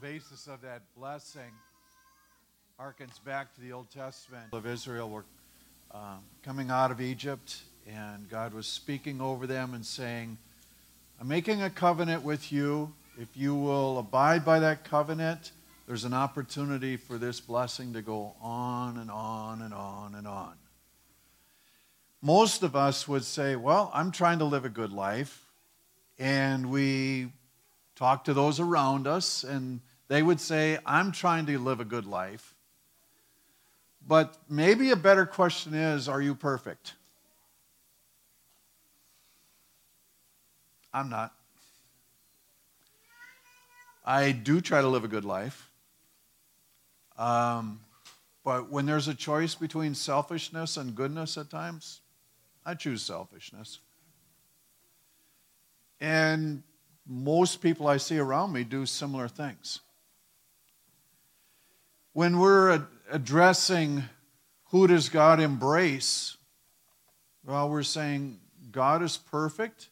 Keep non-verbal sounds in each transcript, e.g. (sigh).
basis of that blessing harkens back to the Old Testament of Israel were uh, coming out of Egypt, and God was speaking over them and saying, I'm making a covenant with you. If you will abide by that covenant, there's an opportunity for this blessing to go on and on and on and on. Most of us would say, Well, I'm trying to live a good life. And we talk to those around us, and they would say, I'm trying to live a good life. But maybe a better question is, Are you perfect? I'm not. I do try to live a good life. Um, but when there's a choice between selfishness and goodness at times, I choose selfishness. And most people I see around me do similar things. When we're addressing who does God embrace, well, we're saying God is perfect.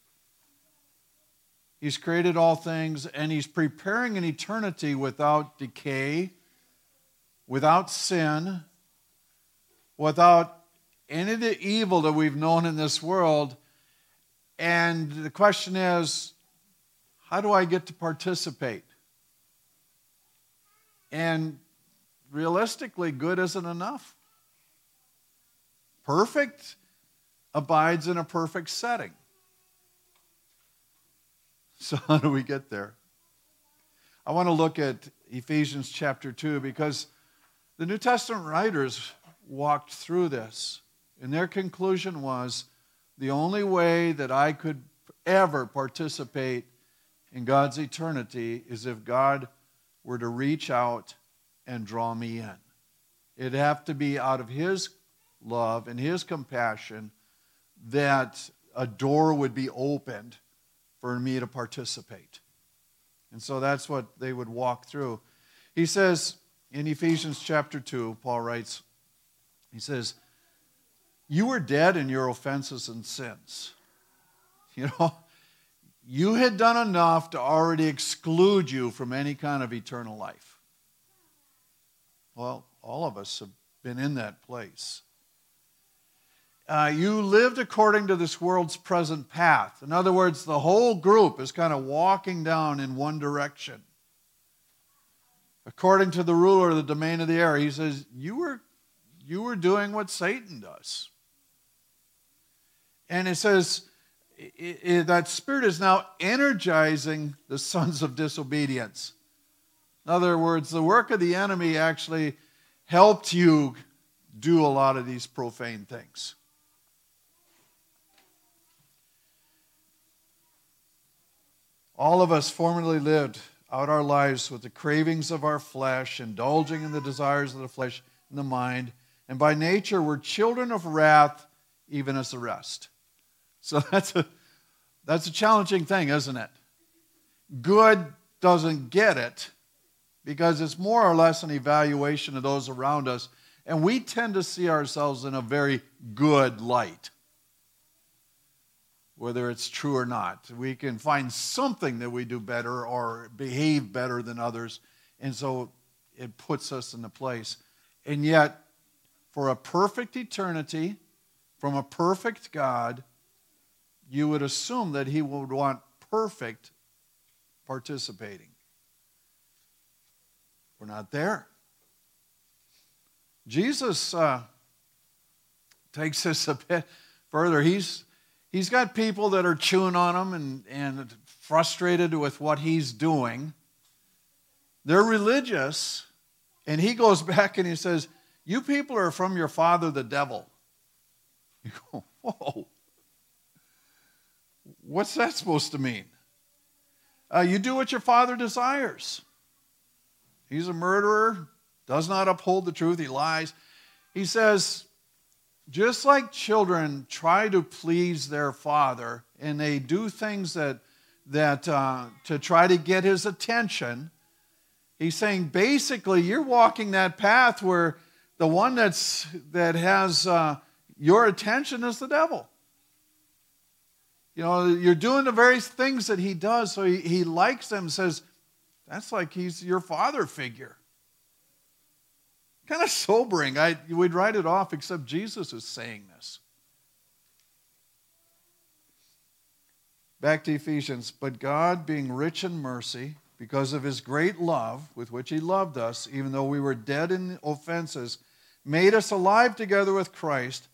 He's created all things, and He's preparing an eternity without decay, without sin, without any of the evil that we've known in this world. And the question is, how do I get to participate? And realistically, good isn't enough. Perfect abides in a perfect setting. (laughs) So, how do we get there? I want to look at Ephesians chapter 2 because the New Testament writers walked through this, and their conclusion was the only way that I could ever participate in God's eternity is if God were to reach out and draw me in. It'd have to be out of His love and His compassion that a door would be opened for me to participate. And so that's what they would walk through. He says in Ephesians chapter 2, Paul writes, he says, You were dead in your offenses and sins. (laughs) You know, you had done enough to already exclude you from any kind of eternal life. Well, all of us have been in that place. Uh, you lived according to this world's present path. In other words, the whole group is kind of walking down in one direction. According to the ruler of the domain of the air, he says, You were, you were doing what Satan does. And it says, it, it, that spirit is now energizing the sons of disobedience. In other words, the work of the enemy actually helped you do a lot of these profane things. All of us formerly lived out our lives with the cravings of our flesh, indulging in the desires of the flesh and the mind, and by nature we're children of wrath, even as the rest. So (laughs) that's a, that's a challenging thing, isn't it? Good doesn't get it because it's more or less an evaluation of those around us, and we tend to see ourselves in a very good light. Whether it's true or not, we can find something that we do better or behave better than others, and so it puts us in the place. And yet, for a perfect eternity, from a perfect God, you would assume that he would want perfect participating. We're not there. Jesus uh, takes this a bit further. He's, he's got people that are chewing on him and, and frustrated with what he's doing. They're religious, and he goes (laughs) back and he says, You people are from your father, the devil. You go, Whoa. What's that supposed to mean? Uh, you do what your father desires. He's a murderer, does not uphold the truth, he lies. He says, just like children try to please their father and they do things that, that uh, to try to get his attention, he's saying basically you're walking that path where the one that's, that has uh, your attention is the devil. You know, you're doing the very things that he does, so he, he likes them, says, That's like he's your father figure. Kind of sobering. I, we'd write it off, except Jesus is saying this. Back to Ephesians. But God, being rich in mercy, because of his great love with which he loved us, even though we were dead in offenses, made us alive together with Christ.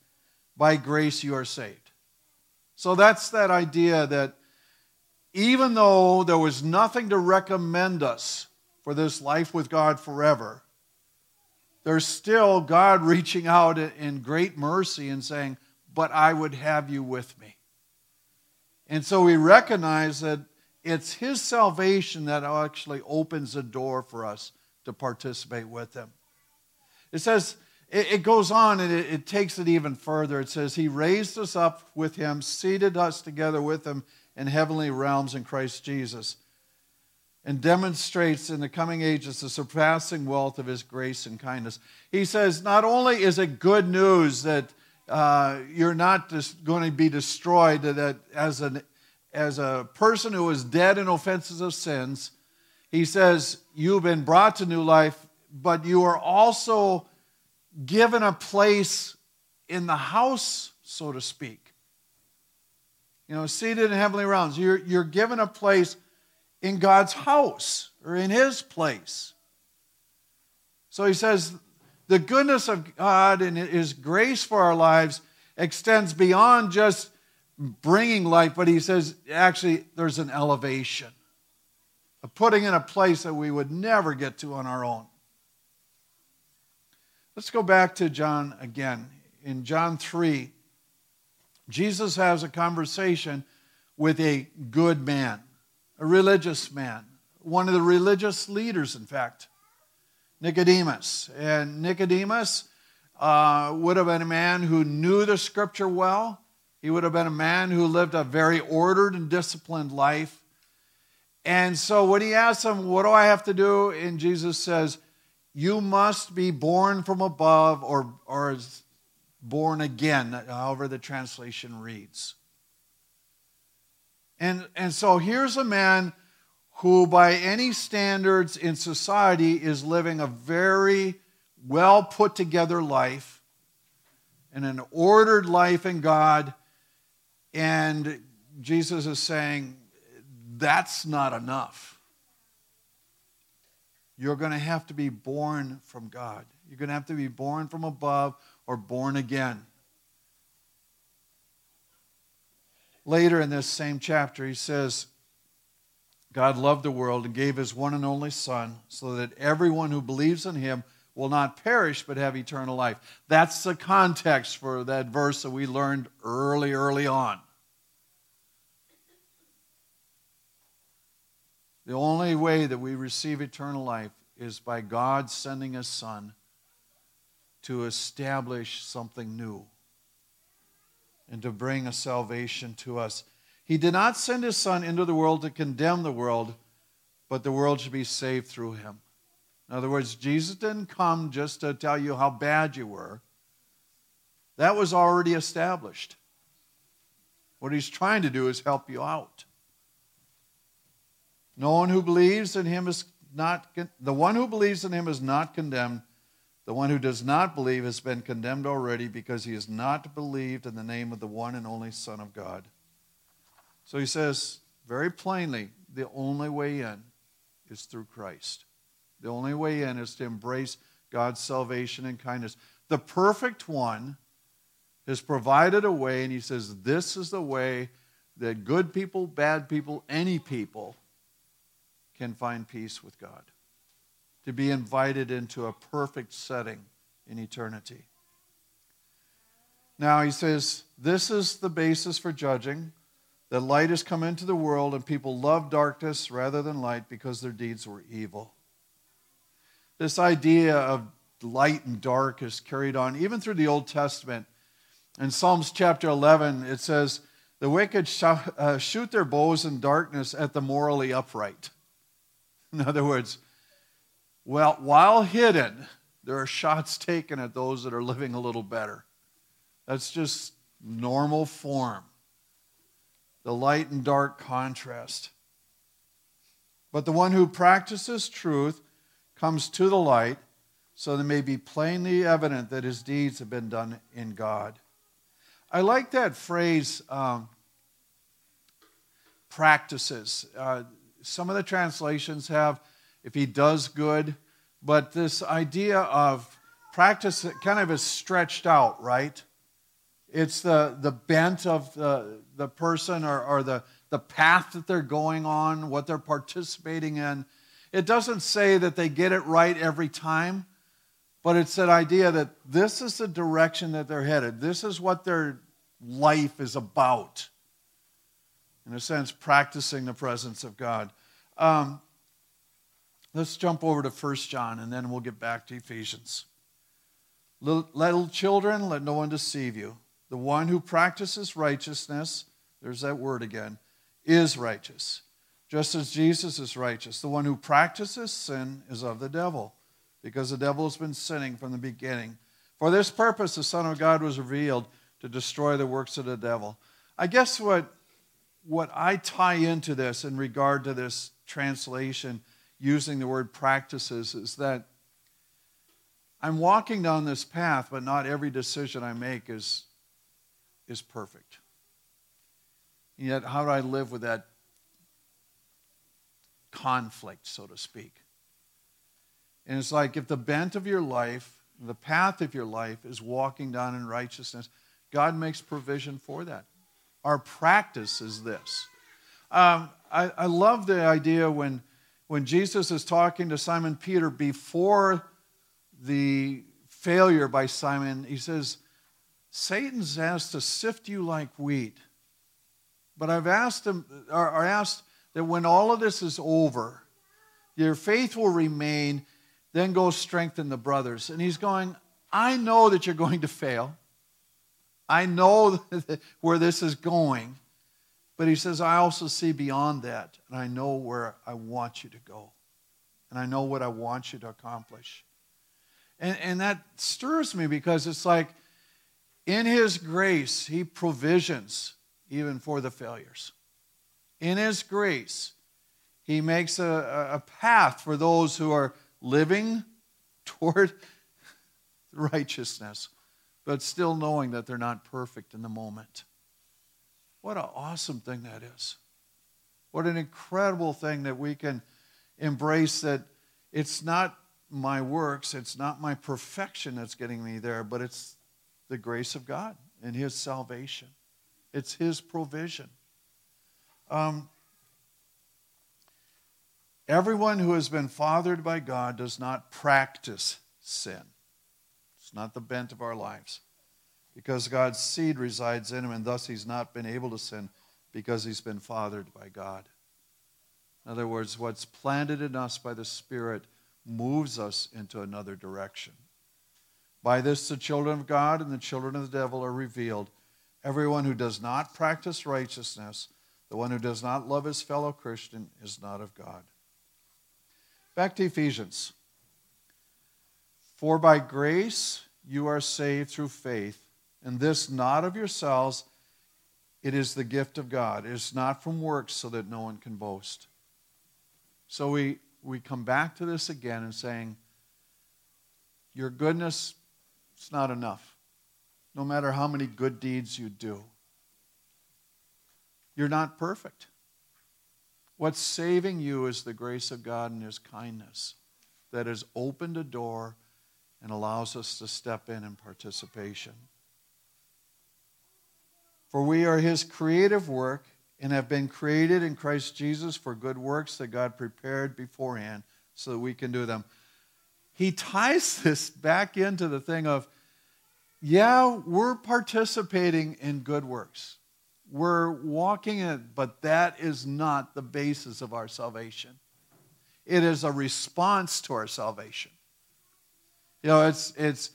By grace you are saved. So that's that idea that even though there was nothing to recommend us for this life with God forever, there's still God (laughs) reaching out in great mercy and saying, But I would have you with me. And so we recognize that it's His salvation that actually opens the door for us to participate with Him. It says, it, goes on and it, takes it even further. It says, He raised us up with Him, seated us together with Him in heavenly realms in Christ Jesus, and demonstrates in the coming ages the surpassing wealth of His grace and kindness. He says, Not only is it good news that uh, you're not just going to be destroyed, that as, an, as a person who is dead in offenses of sins, he says, You've been brought to new life, but you are also given a place in the house, so to speak. You know, seated in heavenly realms. You're, you're given a place in God's house or in His place. So he says, the goodness of God and His grace for our lives extends beyond just bringing life, but He says, actually, there's an elevation, a putting in a place that we would never get to on our own. Let's go back to John again. In John 3, Jesus has a conversation with a good man, a religious man, one of the religious leaders, in fact, Nicodemus. And Nicodemus uh, would have been a man who knew the scripture well. He would have been a man who lived a very ordered and disciplined life. And so when he asks him, What do I have to do? And Jesus says, You must be born from above or, or born again, however the translation reads. And, and so here's a man who, by any standards in society, is living a very well put together life and an ordered life in God. And Jesus is saying, that's not enough. You're going to have to be born from God. You're going to have to be born from above or born again. Later in this same chapter, he says, God loved the world and gave his one and only Son so that everyone who believes in him will not perish but have eternal life. That's the context for that verse that we learned early, early on. The only way that we receive eternal life is by God sending his Son to establish something new and to bring a salvation to us. He did not send his Son into the world to condemn the world, but the world should be saved through him. In other words, Jesus didn't come just to tell you how bad you were. That was already established. What he's trying to do is help you out. No one who believes in him is not the one who believes in him is not condemned the one who does not believe has been condemned already because he has not believed in the name of the one and only Son of God. So he says very plainly the only way in is through Christ. The only way in is to embrace God's salvation and kindness. The perfect one has provided a way, and he says, This is the way that good people, bad people, any people can find peace with God to be invited into a perfect setting in eternity. Now, he says, this is the basis for judging that light has come into the world and people love darkness rather than light because their deeds were evil. This idea of light and dark is carried on even through the Old Testament. In Psalms chapter 11, it says, The wicked uh, shoot their bows in darkness at the morally upright. (laughs) In other words, well, while hidden, there are shots taken at those that are living a little better. That's just normal form. The light and dark contrast. But the one who practices truth comes to the light so that it may be plainly evident that his deeds have been done in God. I like that phrase, um, practices. Uh, some of the translations have, if he does good, but this idea of practice kind of is stretched out, right? It's the, the bent of the, the person or, or the, the path that they're going on, what they're participating in. It doesn't say that they get it right every time, but it's that idea that this is the direction that they're headed. This is what their life is about. In a sense, practicing the presence of God. Um, let's jump over to 1 John and then we'll get back to Ephesians. Little, children, let no one deceive you. The one who practices righteousness, there's that word again, is righteous, just as Jesus is righteous. The one who practices sin is of the devil, because the devil has been sinning from the beginning. For this purpose, the Son of God was revealed to destroy the works of the devil. I guess what, what I tie into this in regard to this translation using the word practices is that I'm walking down this path, but not every decision I make is, is perfect. And yet, how do I live with that conflict, so to speak? And it's like if the bent of your life, the path of your life is walking down in righteousness, God makes provision for that. Our practice is this. Um, I, I love the idea when, when Jesus is talking to Simon Peter before the failure by Simon, he says, Satan's asked to sift you like wheat. But I've asked him, or, asked that when all of this is over, your faith will remain, then go strengthen the brothers. And he's going, I know that you're going to fail. I know (laughs) where this is going. But he says, I also see beyond that, and I know where I want you to go. And I know what I want you to accomplish. And, and that stirs me because it's like, in His grace, He provisions even for the failures. In His grace, He makes a, a path for those who are living (laughs) toward (laughs) righteousness, but still knowing that they're not perfect in the moment. What an awesome thing that is. What an incredible thing that we can embrace that it's not my works, it's not my perfection that's getting me there, but it's the grace of God and His salvation. It's His provision. Um, everyone who has been fathered by God does not practice sin. It's not the bent of our lives. Because God's seed resides in him, and thus he's not been able to sin because he's been fathered by God. In other words, what's planted in us by the Spirit moves us into another direction. By this, the children of God and the children of the devil are revealed. Everyone who does not practice righteousness, the one who does not love his fellow Christian, is not of God. Back to Ephesians. For by grace you are saved through faith, and this not of yourselves, it is the gift of God. It is not from works, so that no one can boast. So we we come back to this again and saying, Your goodness, it's not enough. No matter how many good deeds you do, you're not perfect. What's saving you is the grace of God and His kindness that has opened a door and allows us to step in in participation. For we are His creative work and have been created in Christ Jesus for good works that God prepared beforehand so that we can do them. He ties (laughs) this back into the thing of, yeah, we're participating in good works. We're walking in it, but that is not the basis of our salvation. It is a response to our salvation. You know, it's, it's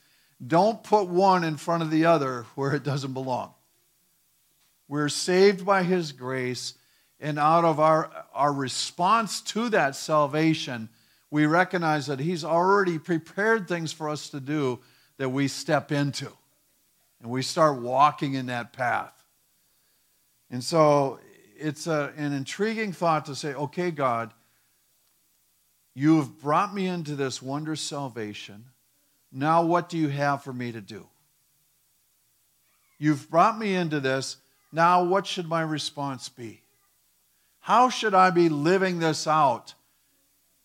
don't put one in front of the other where it doesn't belong. We're saved by His grace, and out of our, our response to that salvation, we recognize that He's already prepared things for us to do that we step into. And we start walking in that path. And so it's a, an intriguing thought to say, okay, God, You have brought me into this wondrous salvation. Now, what do you have for me to do? You've brought me into this. Now, what should my response be? How should I be living this out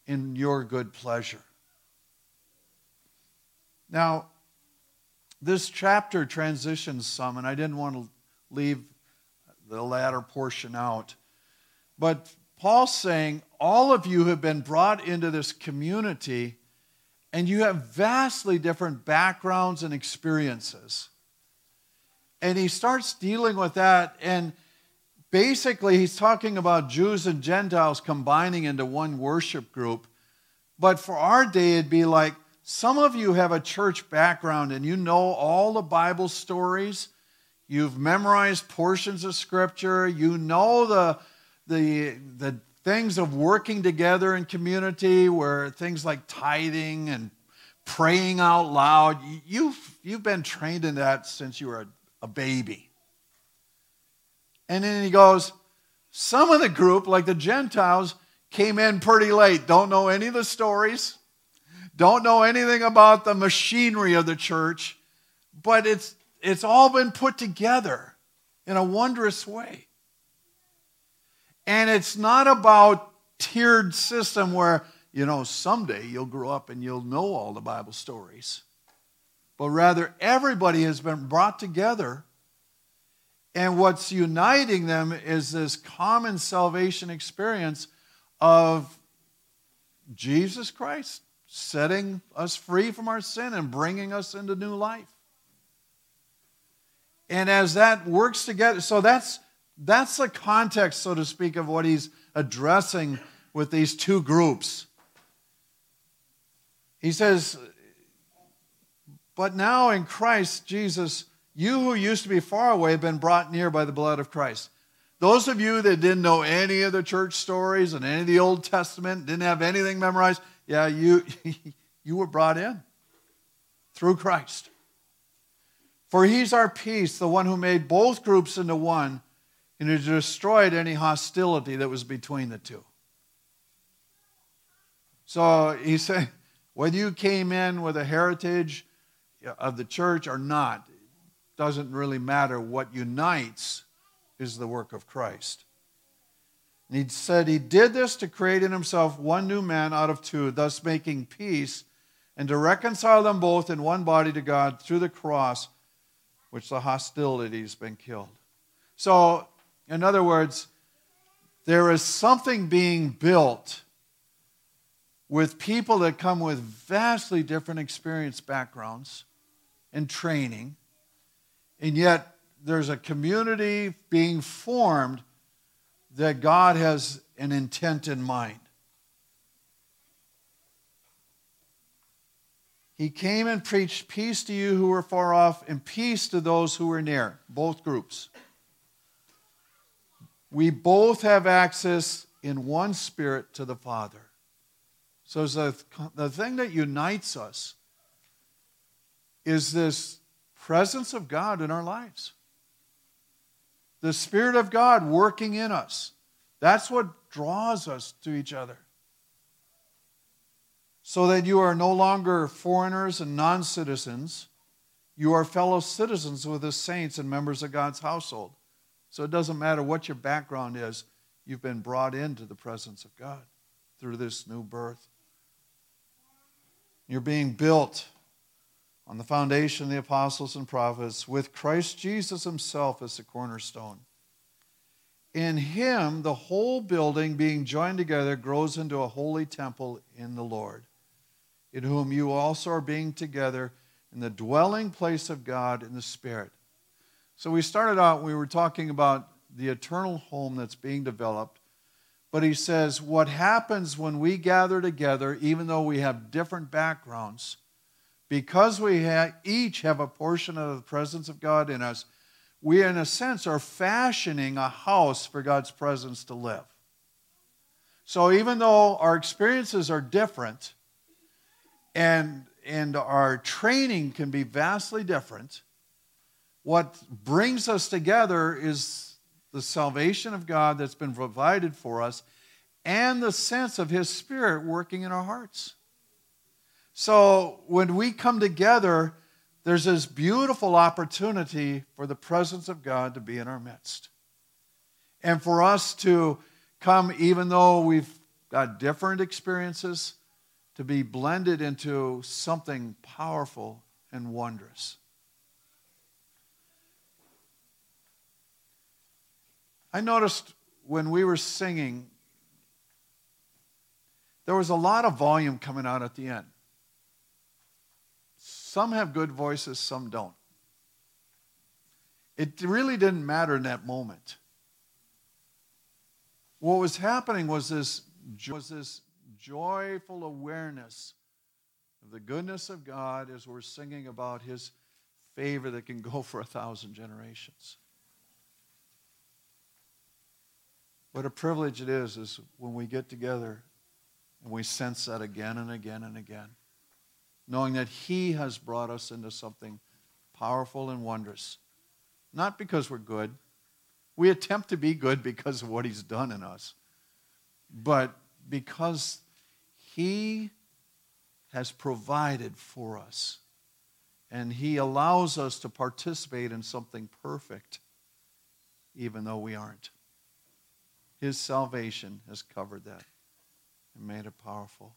in your good pleasure? Now, this chapter transitions some, and I didn't want to leave the latter portion out. But Paul's saying, all of you have been brought into this community, and you have vastly different backgrounds and experiences. And he starts dealing with that, and basically, he's talking about Jews and Gentiles combining into one worship group. But for our day, it'd be like some of you have a church background and you know all the Bible stories. You've memorized portions of Scripture. You know the, the, the things of working together in community, where things like tithing and praying out loud, you've, you've been trained in that since you were a, a baby. And then he goes, Some of the group, like the Gentiles, came in pretty late, don't know any of the stories don't know anything about the machinery of the church, but it's, it's all been put together in a wondrous way. And it's not about tiered system where, you know, someday you'll grow up and you'll know all the Bible stories. But rather, everybody has been brought together. And what's uniting them is this common salvation experience of Jesus Christ setting us free from our sin and bringing us into new life. And as that works together, so that's that's the context, so to speak, of what he's addressing with these two groups. He says, But now in Christ Jesus, you who used to be far away have been brought near by the blood of Christ. Those of you that didn't know any of the church stories and any of the Old Testament, didn't have anything memorized, yeah, you, (laughs) you were brought in through Christ. For he's our peace, the one who made both groups into one and who destroyed any hostility that was between the two. So he said, whether you came in with a heritage of the church or not, doesn't really matter. What unites is the work of Christ. And he said he did this to create in himself one new man out of two, thus making peace, and to reconcile them both in one body to God through the cross, which the hostility's been killed. So, in other words, there is something being built with people that come with vastly different experience backgrounds and training, and yet there's a community being formed that God has an intent in mind. He came and preached peace to you who were far off and peace to those who were near, both groups. We both have access in one spirit to the Father. So the, the thing that unites us is this presence of God in our lives the Spirit of God working in us. That's what draws us to each other. So that you are no longer foreigners and non citizens, you are fellow citizens with the saints and members of God's household. So it doesn't matter what your background is, you've been brought into the presence of God through this new birth. You're being built on the foundation of the apostles and prophets, with Christ Jesus himself as the cornerstone. In him, the whole building being joined together grows into a holy temple in the Lord, in whom you also are being together in the dwelling place of God in the Spirit. So we started out, we were talking about the eternal home that's being developed. But he says, what happens when we gather together, even though we have different backgrounds, because we each have a portion of the presence of God in us, we, in a sense, are fashioning a house for God's presence to live. So even though our experiences are different and, and our training can be vastly different, what brings us together is the salvation of God that's been provided for us and the sense of His Spirit working in our hearts. So when we come together, there's this beautiful opportunity for the presence of God to be in our midst. And for us to come, even though we've got different experiences, to be blended into something powerful and wondrous. I noticed when we were singing, there was a lot of volume coming out at the end. Some have good voices, some don't. It really didn't matter in that moment. What was happening was this, was this joyful awareness of the goodness of God as we're singing about His favor that can go for a thousand generations. What a privilege it is, is when we get together and we sense that again and again and again, knowing that He has brought us into something powerful and wondrous. Not because we're good. We attempt to be good because of what He's done in us, but because He has provided for us. And He allows us to participate in something perfect, even though we aren't. His salvation has covered that and made it powerful.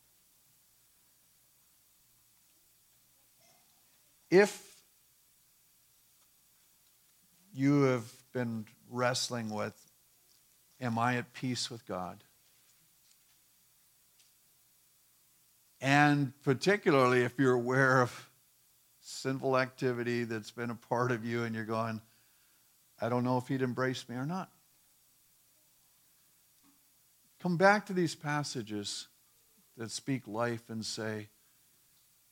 If you have been wrestling with, Am I at peace with God? And particularly if you're aware of sinful activity that's been a part of you and you're going, I don't know if he'd embrace me or not. Come back to these passages that speak life and say,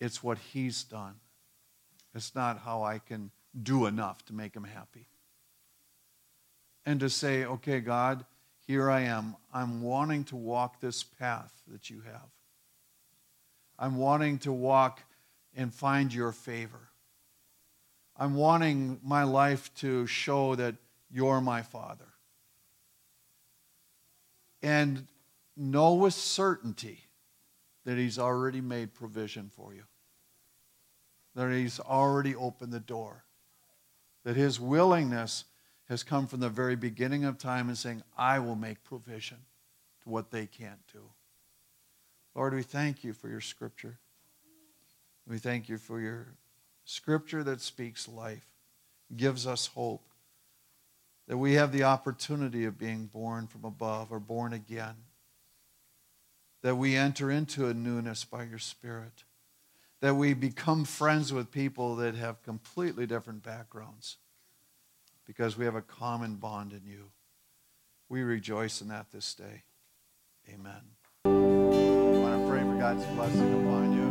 it's what he's done. It's not how I can do enough to make him happy. And to say, okay, God, here I am. I'm wanting to walk this path that you have. I'm wanting to walk and find your favor. I'm wanting my life to show that you're my Father. And know with certainty that He's already made provision for you, that He's already opened the door, that His willingness has come from the very beginning of time and saying, I will make provision to what they can't do. Lord, we thank you for your scripture. We thank you for your scripture that speaks life, gives us hope, that we have the opportunity of being born from above or born again, that we enter into a newness by your Spirit, that we become friends with people that have completely different backgrounds because we have a common bond in you. We rejoice in that this day. Amen. I want to pray for God's blessing upon you.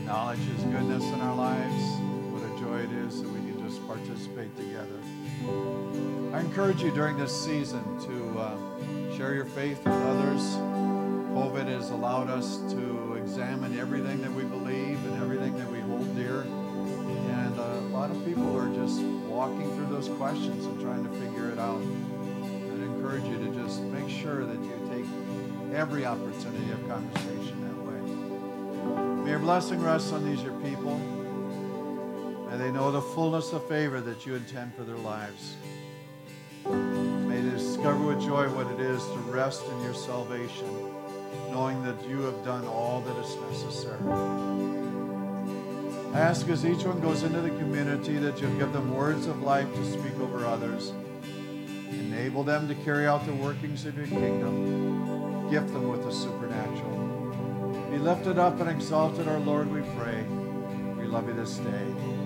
Acknowledge His goodness in our lives. What a joy it is that we can just participate together. I encourage you during this season to uh, share your faith with others. COVID has allowed us to examine everything that we believe and everything that we hold dear. And uh, a lot of people are just walking through those questions and trying to figure it out. I'd encourage you to just make sure that you take every opportunity of conversation that way. May your blessing rest on these, your people. May they know the fullness of favor that you intend for their lives. May they discover with joy what it is to rest in your salvation, knowing that you have done all that is necessary. I ask as each one goes into the community that you'll give them words of life to speak over others. Enable them to carry out the workings of your kingdom gift them with the supernatural. Be lifted up and exalted, our Lord, we pray. We love you this day.